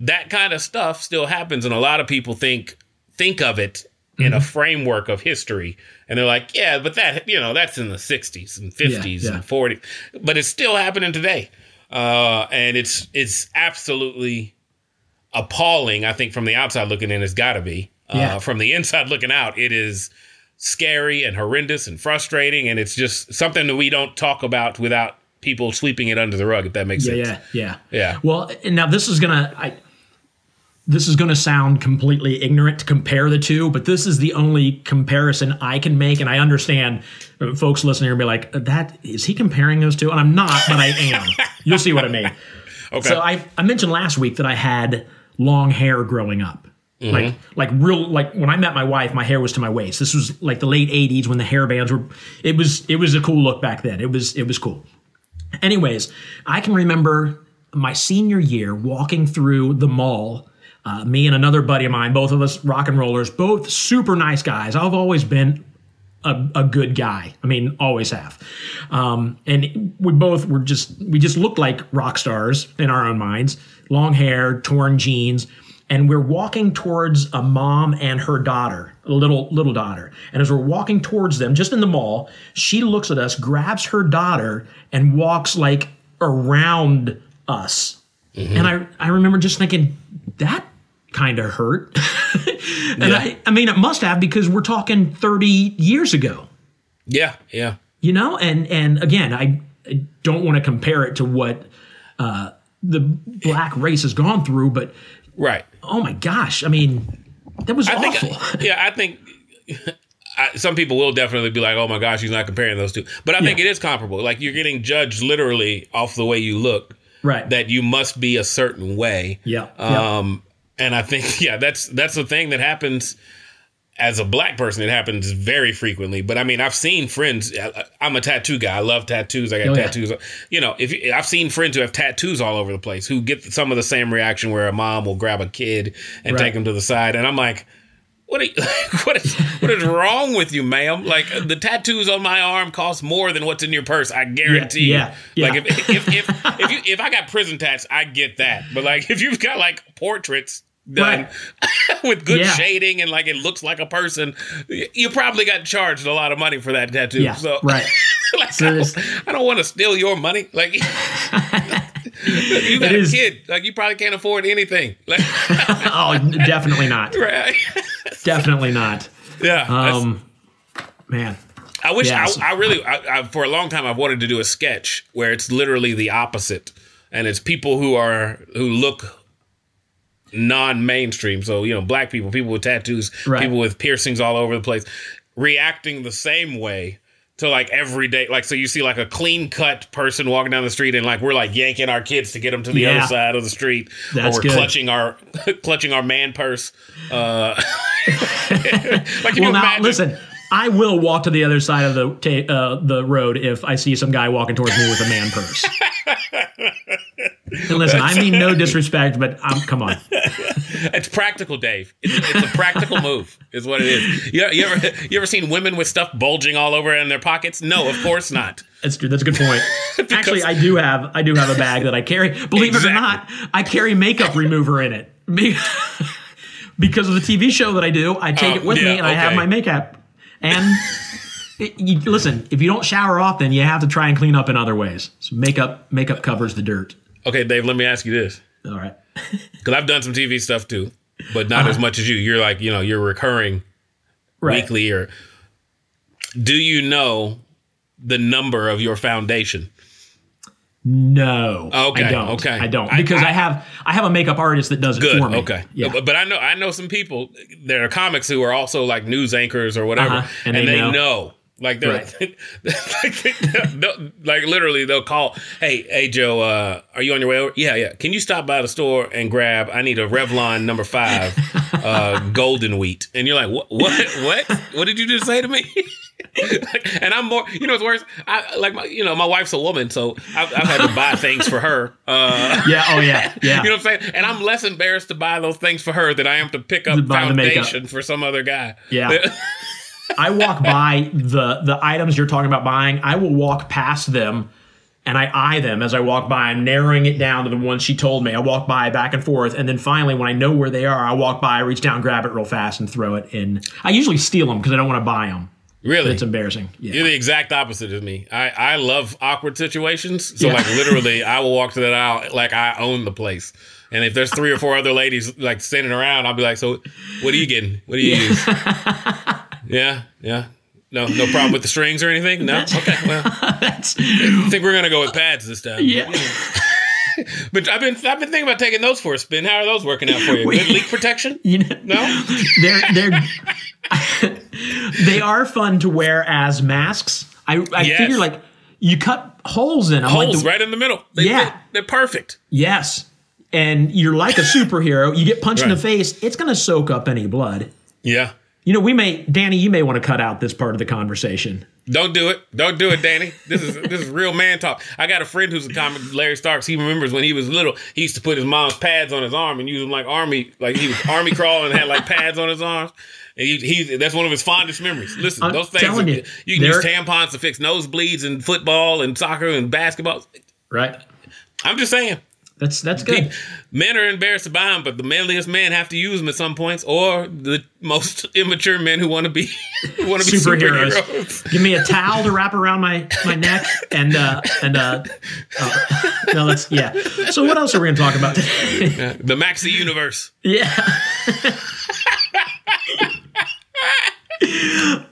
that kind of stuff still happens, and a lot of people think think of it in Mm-hmm. a framework of history, and they're like, yeah, but that you know that's in the '60s and '50s Yeah, yeah. and '40s, but it's still happening today, uh, and it's it's absolutely appalling. I think from the outside looking in, it's got to be. Yeah. Uh, from the inside looking out, it is scary and horrendous and frustrating, and it's just something that we don't talk about without people sweeping it under the rug. If that makes Yeah, sense. yeah, yeah. Yeah. Well, and now this is gonna I this is gonna sound completely ignorant to compare the two, but this is the only comparison I can make, and I understand uh, folks listening will be like, "That is he comparing those two? And I'm not, but I am. You'll see what I mean. [laughs] Okay. So I I mentioned last week that I had long hair growing up. Like like real like when I met my wife, my hair was to my waist. This was like the late '80s when the hair bands were. It was it was a cool look back then. It was it was cool. Anyways, I can remember my senior year walking through the mall. Uh, me and another buddy of mine, both of us rock and rollers, both super nice guys. I've always been a, a good guy. I mean, always have. Um, and we both were just we just looked like rock stars in our own minds. Long hair, torn jeans, and we're walking towards a mom and her daughter, a little little daughter. And as we're walking towards them, just in the mall, she looks at us, grabs her daughter, and walks like around us. And I I remember just thinking that kind of hurt. [laughs] and I I mean it must have because we're talking 30 years ago Yeah, yeah. you know and and again i, I don't want to compare it to what uh, the black race has gone through but Right. oh my gosh i mean that was I awful think, yeah, I think [laughs] I, some people will definitely be like, "Oh my gosh, he's not comparing those two. But I think it is comparable. Like you're getting judged literally off the way you look. right That you must be a certain way. yeah yeah. And I think [laughs] yeah, that's that's the thing that happens as a black person. It happens very frequently. But I mean, I've seen friends. I'm a tattoo guy. I love tattoos. I got Oh, yeah. tattoos. You know, if you, I've seen friends who have tattoos all over the place who get some of the same reaction where a mom will grab a kid and Right. take him to the side, and I'm like. What, are you, [laughs] what is what is wrong with you, ma'am? Like uh, the tattoos on my arm cost more than what's in your purse. I guarantee yeah, you. yeah. Like if if if [laughs] if, you, if I got prison tats, I get that. But like [laughs] if you've got like portraits done with good Yeah. shading and like it looks like a person, you probably got charged a lot of money for that tattoo. yeah So right like, So I don't, I don't want to steal your money. Like you got It a is- kid, like you probably can't afford anything. Like oh definitely not right? Definitely not [laughs] yeah. um man I wish Yes. I, I really I, I, for a long time I've wanted to do a sketch where it's literally the opposite, and it's people who are who look non-mainstream. So you know, black people, people with tattoos, Right. people with piercings all over the place, reacting the same way to like every day. Like so, you see like a clean cut person walking down the street, and like we're like yanking our kids to get them to the Yeah. other side of the street, That's or we're good. clutching our [laughs] clutching our man purse. Uh, [laughs] [laughs] like well you now imagine, listen I will walk to the other side of the ta- uh, the road if I see some guy walking towards me with a man purse. and listen, I mean no disrespect, but um, come on. It's practical, Dave. It's, it's a practical move, is what it is. You, you ever you ever seen women with stuff bulging all over in their pockets? No, of course not. That's true. That's a good point. [laughs] Actually, I do have I do have a bag that I carry. Believe it or not, I carry makeup remover in it. [laughs] Because of the TV show that I do, I take Oh, it with yeah, me and I have my makeup. And it, you, listen, if you don't shower often, you have to try and clean up in other ways. So makeup makeup covers the dirt. Okay, Dave. Let me ask you this, All right. [laughs] because I've done some TV stuff too, but not as uh-huh. much as you. You're like you know you're recurring Right. weekly, or do you know the number of your foundation? No. Okay, I don't. okay. I don't because I, I- have I have a makeup artist that does it Good. for me. Okay. Yeah. But, but I know I know some people that are comics who are also like news anchors or whatever, Uh-huh, and, and they, they know. know. Like they're Right. [laughs] like, like literally they'll call, hey, hey Joe, uh, are you on your way over? Yeah, yeah. Can you stop by the store and grab? I need a Revlon number five, uh, [laughs] golden wheat. And you're like, what? What? What? What did you just say to me? [laughs] [laughs] and I'm more, you know, what's worse. I like my, you know, my wife's a woman, so I've, I've had to buy things for her. Uh, [laughs] Yeah. Oh yeah. [laughs] Yeah. you know what I'm saying? And I'm less embarrassed to buy those things for her than I am to pick up To buy the makeup. foundation for some other guy. Yeah. I walk by the the items you're talking about buying. I will walk past them and I eye them as I walk by. I'm narrowing it down to the ones she told me. I walk by back and forth, and then finally, when I know where they are, I walk by, reach down, grab it real fast, and throw it in. I usually steal them because I don't want to buy them. Really? It's embarrassing. Yeah. You're the exact opposite of me. I, I love awkward situations. So Yeah. like [laughs] literally I will walk to that aisle like I own the place. And if there's three or four other ladies like standing around, I'll be like, So what are you getting? What do you use? [laughs] yeah, yeah. No, no problem with the strings or anything? No? Okay. Well [laughs] I think we're gonna go with pads this time. yeah. [laughs] But I've been I've been thinking about taking those for a spin. How are those working out for you? Good leak protection? [laughs] You know, No? [laughs] they're they're they are fun to wear as masks. I I Yes. figure like you cut holes in them. Holes like the- right in the middle. They Yeah. fit. They're perfect. Yes. And you're like a superhero. You get punched in the face, it's going to soak up any blood. Yeah. You know, we may, Danny, you may want to cut out this part of the conversation. Don't do it. Don't do it, Danny. This is this is real man talk. I got a friend who's a comic, Larry Starks. He remembers when he was little, he used to put his mom's pads on his arm and use them like army, like he was army crawling and had like pads on his arms. And he, he that's one of his fondest memories. Listen, I'm those things telling you, you can use tampons to fix nosebleeds in football and soccer and basketball. Right? I'm just saying. That's that's good. Men are embarrassed to buy them, but the manliest men have to use them at some points, or the most [laughs] immature men who want to be [laughs] want to be Superheroes. superheroes. Give me a towel to wrap around my my neck and uh and uh oh, no let's yeah. So what else are we going to talk about today? The Maxi universe. yeah. [laughs]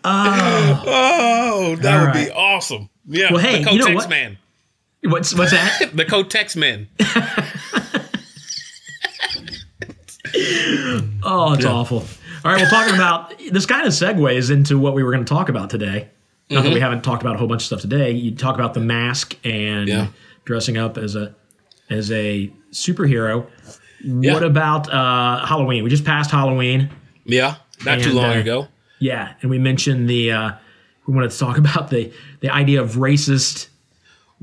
Oh, that All would be awesome. Yeah. Well, hey, the you know what? man. What's what's that? [laughs] The Kotex man. Oh, it's awful. All right, well, talking about this kind of segues into what we were going to talk about today. Not Mm-hmm. that we haven't talked about a whole bunch of stuff today. You talk about the mask and Yeah. dressing up as a as a superhero. Yeah. What about uh, Halloween? We just passed Halloween. Yeah. Not too long uh, ago. Yeah, and we mentioned the uh, we wanted to talk [laughs] about the the idea of racist,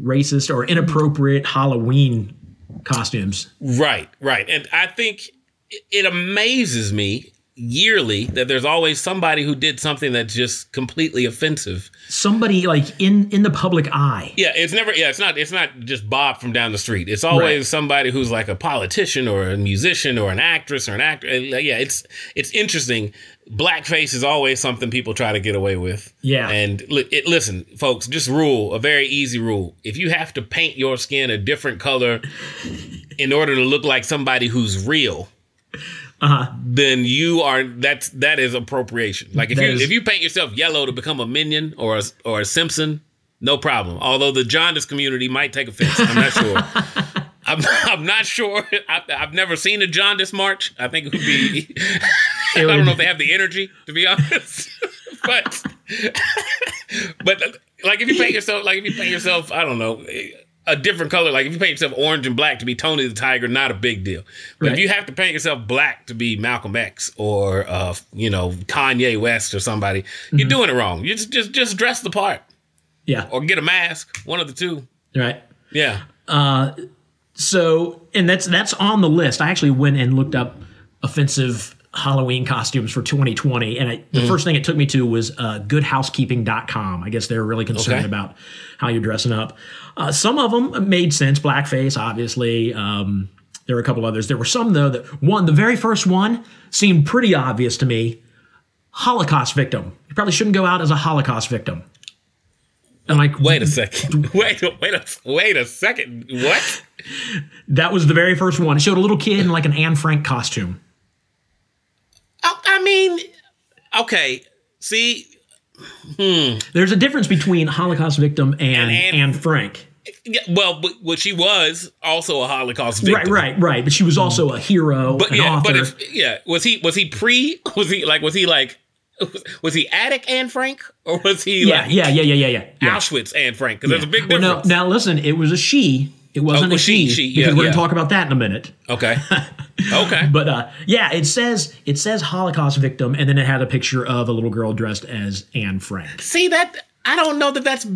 racist or inappropriate Halloween costumes. Right, right. And I think it- amazes me yearly that there's always somebody who did something that's just completely offensive. Somebody like in in the public eye. Yeah, it's never yeah, it's not it's not just Bob from down the street. It's always Right. somebody who's like a politician or a musician or an actress or an actor. Uh, Yeah, it's it's interesting. Blackface is always something people try to get away with. Yeah. And li- it, listen, folks, just rule, a very easy rule. If you have to paint your skin a different color in order to look like somebody who's real, Uh-huh. then you are that's that is appropriation. Like if That you is- if you paint yourself yellow to become a minion or a, or a Simpson, no problem. Although the jaundice community might take offense, I'm not sure. [laughs] I'm, I'm not sure. I, I've never seen a jaundice march. I think it would be. [laughs] I don't know if they have the energy, to be honest. [laughs] but, but like if you paint yourself, like if you paint yourself, I don't know, a different color. Like if you paint yourself orange and black to be Tony the Tiger, not a big deal. But Right. if you have to paint yourself black to be Malcolm X or uh, you know Kanye West or somebody, you're Mm-hmm. doing it wrong. You just just just dress the part Yeah. or get a mask. One of the two. Right. Yeah. Uh, so, and that's that's on the list. I actually went and looked up offensive Halloween costumes for 2020, and I, the first thing it took me to was uh, GoodHousekeeping.com. I guess they're really concerned Okay. about how you're dressing up. Uh, some of them made sense. Blackface, obviously. Um, there were a couple others. There were some though that one, the very first one, seemed pretty obvious to me. Holocaust victim. You probably shouldn't go out as a Holocaust victim. And like, Wait a second. [laughs] Wait. Wait a wait a second. What? [laughs] that was the very first one. It showed a little kid in like an Anne Frank costume. Mean, okay. See, hmm. There's a difference between Holocaust victim and And Anne, Anne- Frank. yeah, well, but what she was also a Holocaust victim. right, right. Right. But she was also a hero, But an yeah, author. but if yeah, was he was he pre? Was he like was he like [laughs] was he Attic Anne Frank or was he yeah, like yeah, yeah, yeah, yeah, yeah. yeah. Auschwitz Anne Frank? Because there's a big Well, difference. now, now listen, it was a she. It wasn't Oh, a she- she, she- because yeah, we're yeah. going to talk about that in a minute. Okay. [laughs] okay. But uh, yeah, it says it says Holocaust victim, and then it had a picture of a little girl dressed as Anne Frank. See that? I don't know that that's.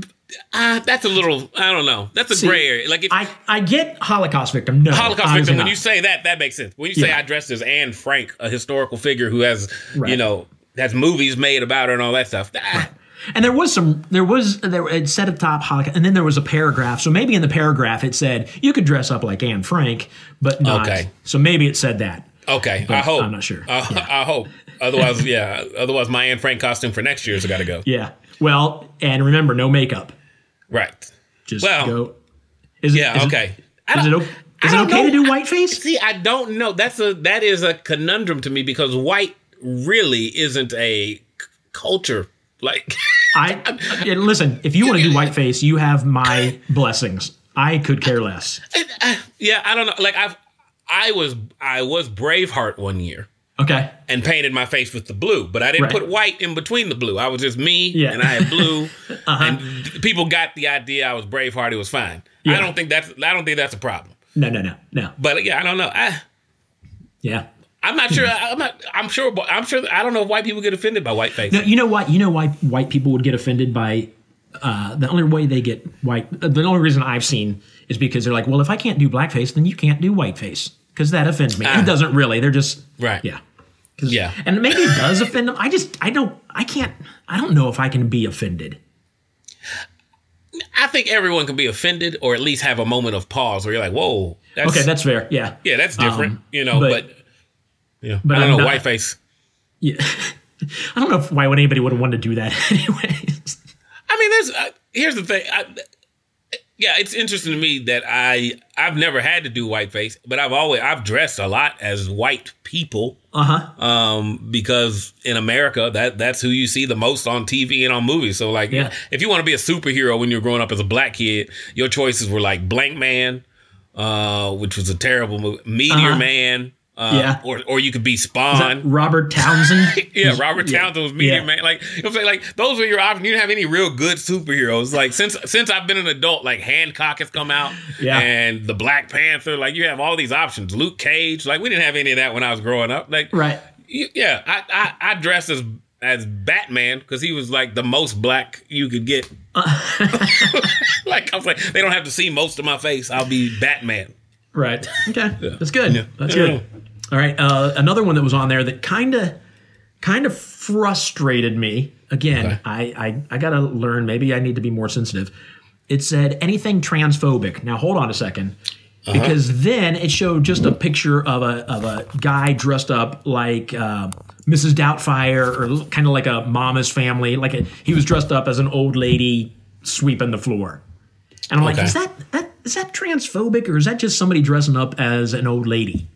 Uh, that's a little. I don't know. That's a gray area. Like if I I get Holocaust victim. No, Holocaust victim. When not. you say that, that makes sense. When you say Yeah. I dressed as Anne Frank, a historical figure who has, you know, has movies made about her and all that stuff. Ah, And there was some, there was, there it said at the top and then there was a paragraph. So maybe in the paragraph it said you could dress up like Anne Frank, but not. Okay. So maybe it said that. Okay, I hope. I'm not sure. Uh, I hope. Otherwise, [laughs] yeah. Otherwise, my Anne Frank costume for next year's got to go. Yeah. Well, and remember, no makeup. Right. Just Well, go. Is it, Yeah. is okay. I Is it, don't- o- I is it okay know. to do whiteface? See, I don't know. That's a that is a conundrum to me because white really isn't a c- culture. Like, [laughs] I listen. If you want to do whiteface, you have my blessings. I could care less. yeah, I don't know. Like, I I was I was Braveheart one year. Okay. and painted my face with the blue, but I didn't Right. put white in between the blue. I was just me, Yeah. Uh-huh. and I had blue, [laughs] and people got the idea I was Braveheart. It was fine. Yeah. I don't think that's I don't think that's a problem. No, no, no, no. But yeah, I don't know. I, Yeah. I'm not sure. I'm not. I'm sure. I'm sure. I don't know if white people get offended by whiteface. No, you know what? You know why white people would get offended by uh, the only way they get white. uh, The only reason I've seen is because they're like, well, if I can't do blackface, then you can't do whiteface because that offends me. it doesn't really. They're just Ah. Right. Yeah. Yeah. And maybe it does offend them. I just I don't I can't I don't know if I can be offended. I think everyone can be offended, or at least have a moment of pause where you're like, "Whoa, that's, Okay, that's fair. Yeah. yeah, that's different." Um, you know, but- but, yeah, but I don't I'm know. not- Whiteface. Yeah. [laughs] I don't know if, why would anybody would want to do that [laughs] anyways. I mean, there's uh, here's the thing. I, yeah, it's interesting to me that I I've never had to do whiteface, but I've always I've dressed a lot as white people Uh-huh. um, because in America that that's who you see the most on TV and on movies. So like, Yeah. if you want to be a superhero when you're growing up as a black kid, your choices were like Blankman, uh, which was a terrible movie, Meteor Uh-huh. Man. Uh, Yeah. or or you could be Spawn. Robert Townsend. [laughs] Yeah, Robert Townsend was Meteor Yeah. Man. Like, you know I'm saying? Like, those were your options. You didn't have any real good superheroes. Like, since since I've been an adult, like Hancock has come out, Yeah. and the Black Panther. Like, you have all these options. Luke Cage. Like, we didn't have any of that when I was growing up. Like, Right. y- yeah, I I, I dressed as as Batman because he was like the most black you could get. [laughs] [laughs] like, I was like, they don't have to see most of my face. I'll be Batman. Right. Okay. That's good. Yeah. That's Yeah. good. All right. Uh, another one that was on there that kind of kind of frustrated me. Again, Okay. I, I I gotta learn. Maybe I need to be more sensitive. It said anything transphobic. Now hold on a 2nd Uh-huh. because then it showed just a picture of a of a guy dressed up like uh, Mrs. Doubtfire or kind of like a Mama's Family. Like a, he was dressed up as an old lady sweeping the floor. And I'm like, is that that is that transphobic or is that just somebody dressing up as an old lady?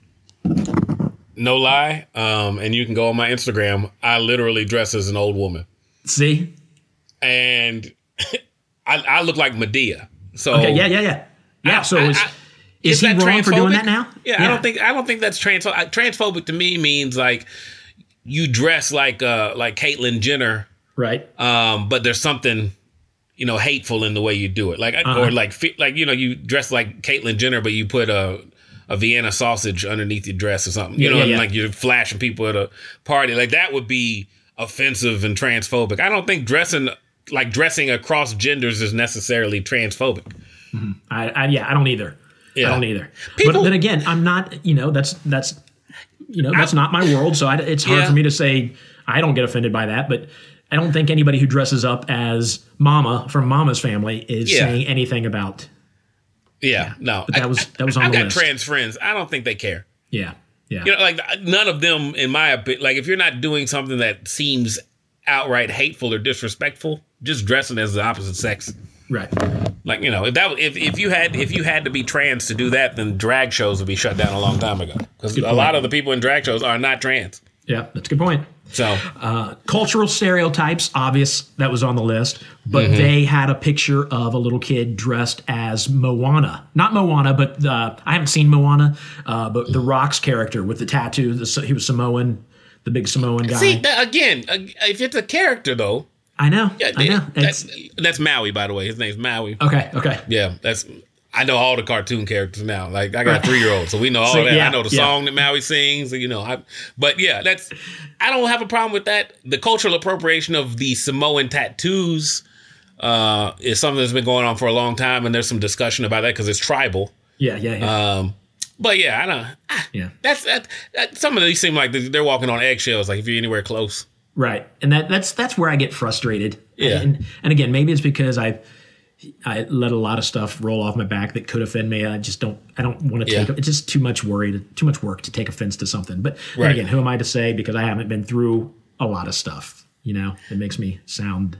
No lie. Um, and you can go on my Instagram. I literally dress as an old woman. See? and [laughs] I, I look like Madea. So Okay, yeah, yeah, yeah. Yeah, I- so I- is, I- is he that wrong for doing that now? Yeah, I don't think I don't think that's transphobic. Transphobic to me means like you dress like uh like Caitlyn Jenner, Right. um, but there's something you know hateful in the way you do it. Like Uh-huh. or like like you know you dress like Caitlyn Jenner, but you put a a Vienna sausage underneath your dress or something. You Yeah, know, yeah, yeah. like you're flashing people at a party. Like that would be offensive and transphobic. I don't think dressing like dressing across genders is necessarily transphobic. Mm-hmm. I, I yeah, I don't either. Yeah. I don't either. People- but then again, I'm not. You know, that's that's you know that's not my world. So I, it's hard for me to say I don't get offended by that. But I don't think anybody who dresses up as Mama from Mama's Family is saying anything about. Yeah, no. But that was that was on the got list. trans friends. I don't think they care. yeah, yeah, You know, like none of them, in my opinion, like if you're not doing something that seems outright hateful or disrespectful, just dressing as the opposite sex. right. Like you know, if that if if you had if you had to be trans to do that, then drag shows would be shut down a long time ago because a lot of the people in drag shows are not trans. Yeah, that's a good point. So cultural stereotypes obvious that was on the list but Mm-hmm. they had a picture of a little kid dressed as moana not moana but uh, i haven't seen moana uh, but the rock's character with the tattoo the, he was samoan the big samoan guy see that, again, uh, if it's a character though, i know yeah, i know that's that's Maui by the way. His name's Maui. okay okay Yeah, that's I know all the cartoon characters now. Like I got a three year old, so we know all so, that. Yeah, I know the yeah. song that Maui sings. You know, I, but yeah, that's. I don't have a problem with that. The cultural appropriation of the Samoan tattoos uh, is something that's been going on for a long time, and there's some discussion about that because it's tribal. Yeah, yeah, yeah. Um, but yeah, I don't. Ah, yeah, that's that, that, Some of these seem like they're walking on eggshells. Like if you're anywhere close, right? And that that's that's where I get frustrated. Yeah, and, and again, maybe it's because I I let a lot of stuff roll off my back that could offend me. I just don't. I don't want to take. Yeah. It's just too much worry, too much work to take offense to something. But right. again, who am I to say? Because I haven't been through a lot of stuff. You know, it makes me sound.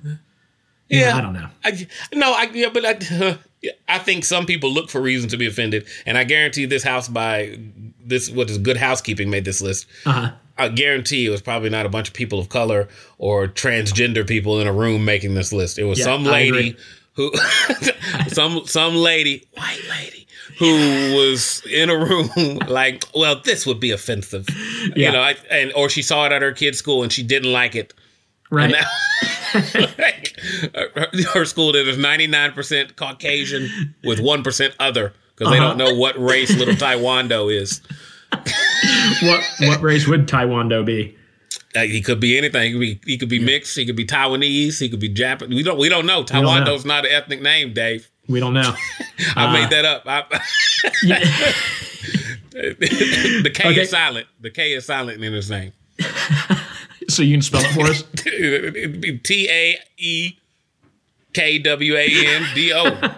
Yeah, know, I don't know. I, no, I yeah, but I, [laughs] I think some people look for reasons to be offended, and I guarantee this house by this what is good housekeeping made this list. Uh-huh. I guarantee it was probably not a bunch of people of color or transgender people in a room making this list. It was yeah, some lady who [laughs] some some lady, white lady, who was in a room [laughs] like, well, this would be offensive, yeah. you know, I, and or she saw it at her kid's school and she didn't like it, right? [laughs] like, her school that is ninety nine percent Caucasian with one percent other because uh-huh. they don't know what race little Taiwando is. what what race would Taiwando be? He could be anything. He could be, he could be mixed. He could be Taiwanese. He could be Japanese. We don't we don't know. Taiwando's not an ethnic name, Dave. We don't know. [laughs] I uh, made that up. I, [laughs] the K okay. is silent. The K is silent in his name. [laughs] so you can spell it for us. T A E K W A N D O.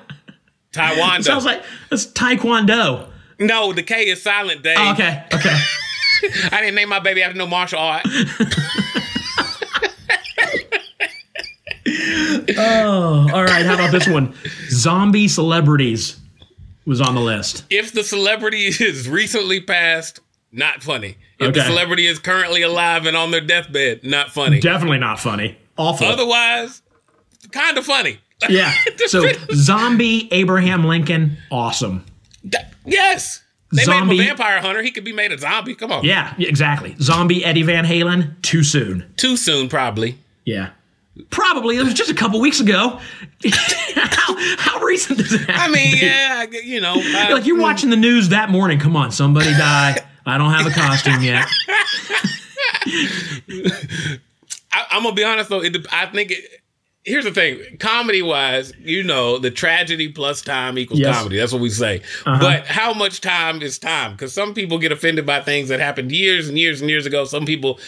Taiwan. Sounds like it's Taekwondo. No, the K is silent, Dave. Oh, okay. Okay. [laughs] I didn't name my baby after no martial art. [laughs] oh, all right. How about this one? Zombie celebrities was on the list. If the celebrity is recently passed, not funny. If okay. the celebrity is currently alive and on their deathbed, not funny. Definitely not funny. Awful. Otherwise, kind of funny. Yeah. [laughs] so, zombie Abraham Lincoln, awesome. yes. They zombie, made him a vampire hunter. He could be made a zombie. Come on. Yeah, exactly. Zombie Eddie Van Halen. Too soon. Too soon, probably. Yeah. Probably. It was just a couple weeks ago. [laughs] how, how recent does it I mean, yeah, you know. Uh, like you're watching the news that morning. Come on, somebody died. I don't have a costume yet. [laughs] I, am gonna be honest though. It, I think it, here's the thing comedy wise you know the tragedy plus time equals yes. comedy that's what we say uh-huh. but how much time is time because some people get offended by things that happened years and years and years ago some people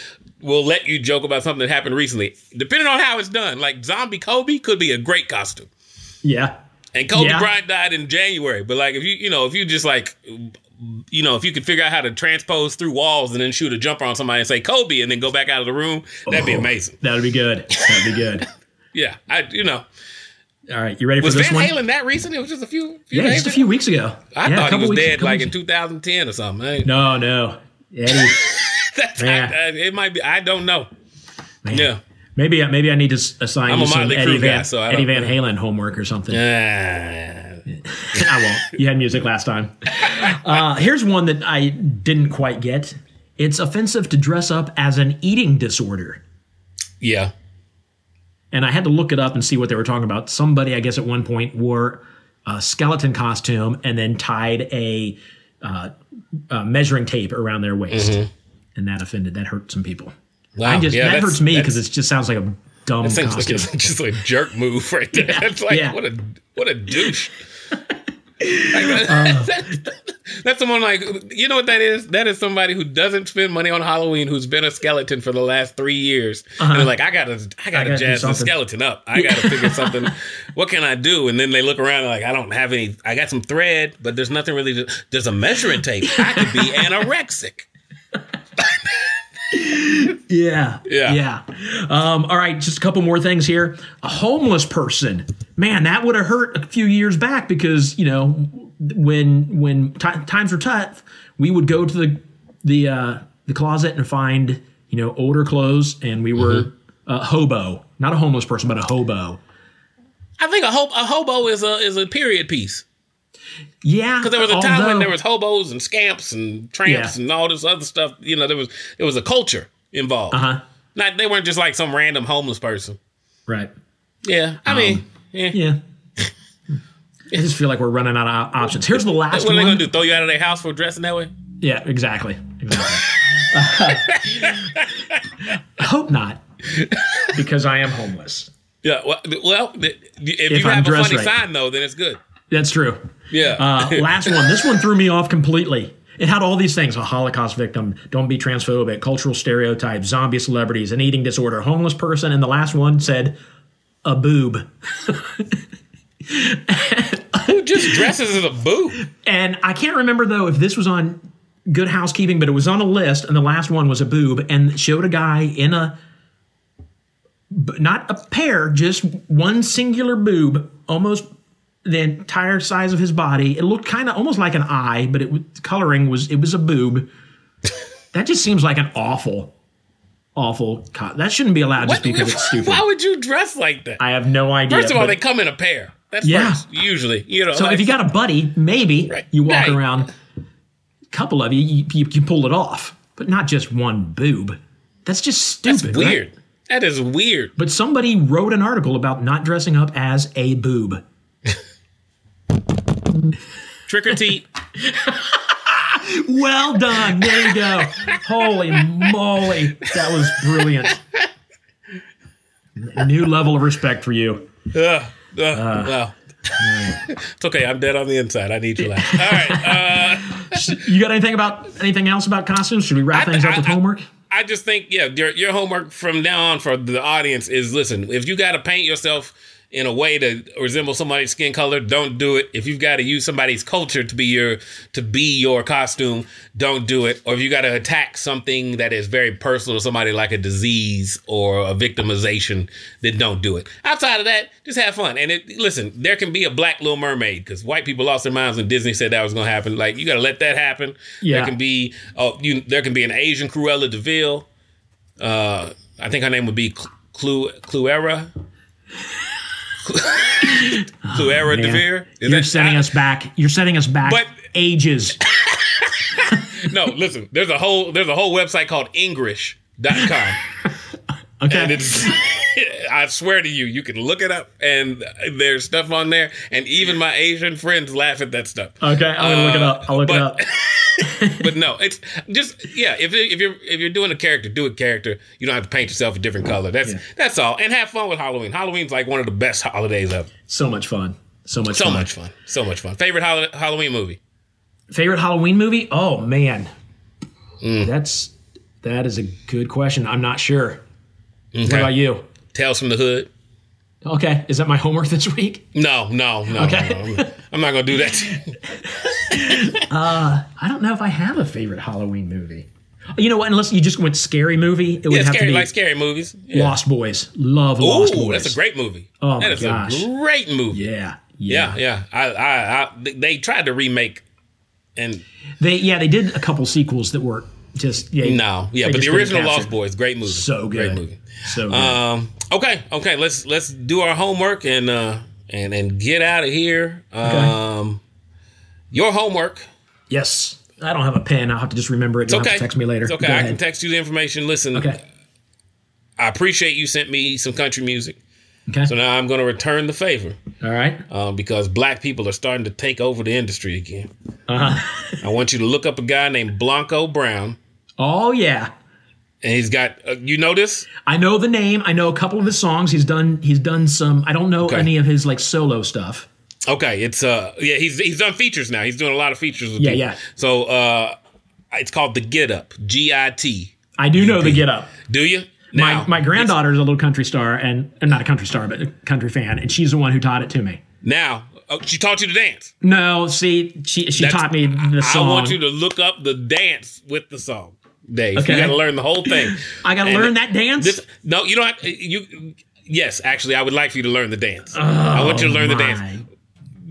will let you joke about something that happened recently depending on how it's done like zombie kobe could be a great costume yeah and kobe yeah. bryant died in january but like if you you know if you just like you know, if you could figure out how to transpose through walls and then shoot a jumper on somebody and say Kobe and then go back out of the room, that'd oh, be amazing. That'd be good. That'd be good. [laughs] Yeah, I you know. All right, you ready for was this Van one? Halen that recent? It was just a few. few yeah, just a few weeks ago. I yeah, thought he was dead like in 2010 or something. No, no, Eddie. [laughs] That's I, I, it might be. I don't know. Man. Yeah. Maybe maybe I need to assign I'm you some Eddie Van, guy, so Eddie Van Halen homework or something. Uh, [laughs] I won't. You had music last time. [laughs] Uh, here's one that I didn't quite get. It's offensive to dress up as an eating disorder. Yeah and I had to look it up and see what they were talking about. Somebody, I guess, at one point wore a skeleton costume and then tied a, uh, a measuring tape around their waist, mm-hmm. and that offended. That hurt some people. Wow, I just yeah, that hurts me because it just sounds like a dumb that costume. Like [laughs] just like a jerk move right there. [laughs] Yeah, like yeah. what a what a douche. Uh, [laughs] that's someone like you know what that is. That is somebody who doesn't spend money on Halloween, who's been a skeleton for the last three years, uh-huh. and they're like, I gotta, I gotta, I gotta jazz the skeleton up. I gotta figure something. [laughs] What can I do? And then they look around like, I don't have any. I got some thread, but there's nothing really. To, there's a measuring tape. I could be [laughs] anorexic. Yeah. Yeah. Yeah. Um, all right, just a couple more things here. A homeless person. Man, that would have hurt a few years back because, you know, when when t- times were tough, we would go to the the uh, the closet and find, you know, older clothes and we were mm-hmm. a hobo, not a homeless person, but a hobo. I think a, ho- a hobo is a is a period piece. Yeah, because there was a although, time when there was hobos and scamps and tramps yeah. and all this other stuff. You know, there was it was a culture involved. Uh huh. Not they weren't just like some random homeless person. Right. Yeah. I um, mean, yeah. yeah. I just feel like we're running out of options. Here's the last What are they one. gonna do? Throw you out of their house for dressing that way? Yeah, exactly. Exactly. I [laughs] hope not, because I am homeless. Yeah. Well, well if, If you I'm have a funny right. sign though, then it's good. That's true. Yeah. Uh, [laughs] last one. This one threw me off completely. It had all these things: a Holocaust victim, don't be transphobic, cultural stereotypes, zombie celebrities, an eating disorder, homeless person, and the last one said a boob. [laughs] Who just dresses as a boob? And I can't remember though if this was on Good Housekeeping, but it was on a list, and the last one was a boob, and showed a guy in a not a pair, just one singular boob, almost the entire size of his body. It looked kind of almost like an eye, but it was coloring was it was a boob. [laughs] that just seems like an awful, awful. Co- that shouldn't be allowed just because it's stupid. Why would you dress like that? I have no idea. First of all, but- they come in a pair. That's Yeah. first, usually. You know, So like- if you got a buddy, maybe Right. you walk Right. around. A couple of you, you, you, pull it off, but not just one boob. That's just stupid. that's right? weird. That is weird. But somebody wrote an article about not dressing up as a boob. Trick or treat. Well done. There you go. Holy moly, that was brilliant. New level of respect for you. Ugh. Ugh. well, it's okay. I'm dead on the inside. I need your laugh. All right. Uh, You got anything about anything else about costumes? Should we wrap I- things up I- with I- homework? I just think, yeah, your your homework from now on for the audience is listen. If you got to paint yourself in a way to resemble somebody's skin color, don't do it. If you've got to use somebody's culture to be your to be your costume, don't do it. Or if you got to attack something that is very personal to somebody like a disease or a victimization, then don't do it. Outside of that, just have fun. And it, listen, there can be a black Little Mermaid because white people lost their minds when Disney said that was going to happen. Like you got to let that happen. Yeah. There can be oh, you there can be an Asian Cruella de Vil. Uh, I think her name would be Clu Clu- Cluera. [laughs] Cluera oh, Man, Devere. Is You're setting us back. You're setting us back But- ages. [laughs] [laughs] No, listen. There's a whole there's a whole website called Engrish.com. Okay. and it's [laughs] I swear to you, you can look it up and there's stuff on there, and even my Asian friends laugh at that stuff. Okay, I'll gonna look it up. I'll look it up. [laughs] but no, it's just yeah. If if you're if you're doing a character, do a character. You don't have to paint yourself a different color. That's Yeah. that's all. And have fun with Halloween. Halloween's like one of the best holidays ever. So much fun. So much So fun. much fun. So much fun. Favorite Hall- Halloween movie? Favorite Halloween movie? Oh man, Mm. that's that is a good question. I'm not sure. What about you? Tales from the Hood. Okay, is that my homework this week? No, no, no. Okay. no, I'm, not- I'm not gonna do that. [laughs] Uh, I don't know if I have a favorite Halloween movie. You know what? Unless you just went scary movie, it would yeah, have scary to be like scary movies. Yeah. Lost Boys. Love Lost Ooh, Boys. that's a great movie. Oh, that my is gosh. a great movie. Yeah, Yeah, yeah. yeah. I, I, I, they- tried to remake, and They yeah they did a couple sequels that were just yeah. no, yeah, but the original Lost. Boys, great movie. So good, great movie. So. Um, okay, okay. Let's let's do our homework and uh and and get out of here. Um, your homework. yes. I don't have a pen. I'll have to just remember it. You'll okay. have to text me later. It's okay. I can text you the information. Listen, Okay. I appreciate you sent me some country music. Okay. So now I'm going to return the favor All right. um, because black people are starting to take over the industry again. Uh-huh. I want you to look up a guy named Blanco Brown, [laughs] Oh yeah. And he's got. Uh, you know this? I know the name. I know a couple of his songs. He's done. He's done some. I don't know Okay. any of his like solo stuff. Okay, it's uh yeah he's he's done features now. He's doing a lot of features. With Yeah, people. yeah. So uh, it's called the Git Up, G I T. I do know the Git Up. Do you? My my granddaughter is a little country star and uh, not a country star, but a country fan, and she's the one who taught it to me. Now oh, she taught you to dance. No, see, she she That's- taught me the song. I want you to look up the dance with the song, Dave. Okay. You got to learn the whole thing. [laughs] I got to learn that dance. This no, you don't. Have, uh, you yes, actually, I would like for you to learn the dance. I want you to learn the oh, dance. Oh,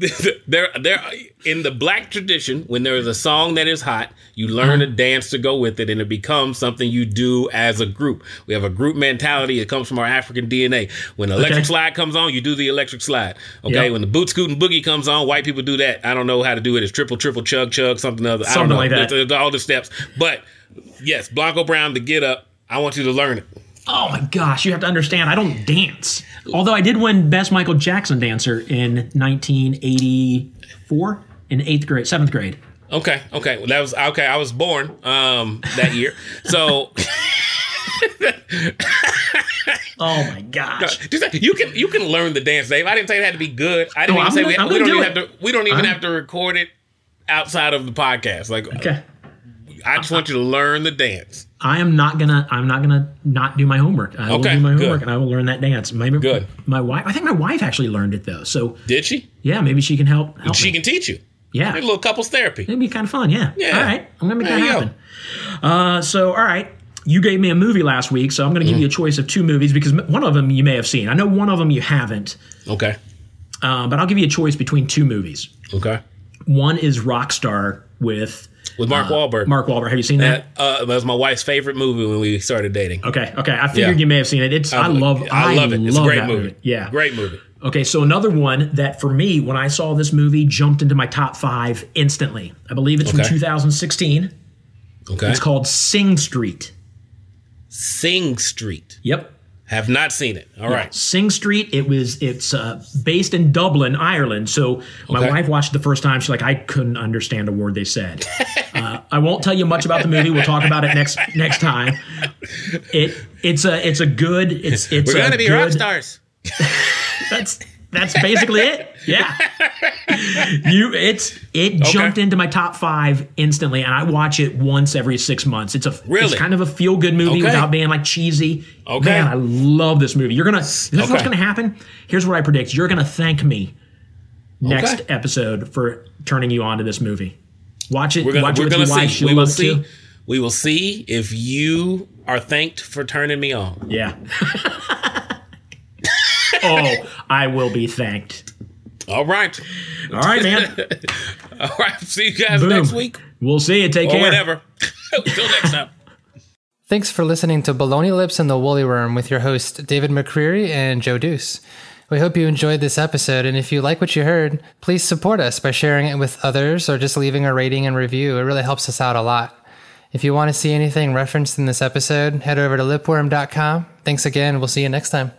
[laughs] there, there, in the black tradition, when there is a song that is hot, you learn uh-huh. a dance to go with it, and it becomes something you do as a group. We have a group mentality. It comes from our African DNA. When the electric Okay. slide comes on, you do the electric slide. Okay. Yep. When the boot scoot and boogie comes on, white people do that. I don't know how to do it. It's triple, triple, chug, chug, something other. I don't Something know. like that. There's- there's all the steps, but yes, Blanco Brown, the git up. I want you to learn it. Oh my gosh, you have to understand, I don't dance. Although I did win Best Michael Jackson Dancer in 1984 in eighth grade, seventh grade. Okay, okay. Well, that was okay. I was born um that year, so [laughs] Oh my gosh. just, you can you can learn the dance, Dave. I didn't say it had to be good. I didn't No, even I'm say gonna- we, we don't do even it. have to. We don't even I'm- have to record it outside of the podcast. Like Okay. I just want you to learn the dance. I am not gonna. I'm not gonna not do my homework. I will Okay, do my good. homework and I will learn that dance. Maybe Good. My wife. I think my wife actually learned it though. So Did she? yeah, maybe she can help. help She me. can teach you. Yeah. A little couples therapy. It'd be kind of fun. Yeah. Yeah. All right. I'm gonna make There that happen. Uh, so all right. You gave me a movie last week, so I'm going to give Mm-hmm. you a choice of two movies because one of them you may have seen. I know one of them you haven't, Okay. uh, but I'll give you a choice between two movies. Okay. One is Rockstar with With Mark Wahlberg. Mark Wahlberg. Have you seen that? That, uh, that was my wife's favorite movie when we started dating. Okay, okay. I figured Yeah. you may have seen it. It's I love I love it. It's a love great that movie. Yeah. Great movie. Okay, so another one that for me, when I saw this movie, jumped into my top five instantly. I believe it's from 2016. Okay. It's called Sing Street. Sing Street. Yep. Have not seen it. All right. Sing Street. It was. It's uh, based in Dublin, Ireland. So my Okay. wife watched it the first time. She's like, I couldn't understand a word they said. [laughs] uh, I won't tell you much about the movie. We'll talk about it next next time. It it's a it's a good. It's it's We're a gonna be good, rock stars. [laughs] That's that's basically it. [laughs] Yeah. you it's it jumped into my top five instantly, and I watch it once every six months. It's a Really? it's kind of a feel good movie Okay. without being like cheesy. Okay. Man, I love this movie. You're gonna this is what's gonna happen. Here's what I predict. You're gonna thank me next Okay. episode for turning you on to this movie. Watch it. We're gonna, watch we're it with gonna your wife. see. We will see. too. We will see if you are thanked for turning me on. Yeah. [laughs] oh, I will be thanked. All right. All right, man. [laughs] All right. See you guys Boom. next week We'll see you. Take or care. whenever. Until [laughs] next time. Thanks for listening to Baloney Lips and the Woolly Worm with your host, David McCreary and Joe Deuce. We hope you enjoyed this episode, and if you like what you heard, please support us by sharing it with others or just leaving a rating and review. It really helps us out a lot. If you want to see anything referenced in this episode, head over to lipworm.com. Thanks again. We'll see you next time.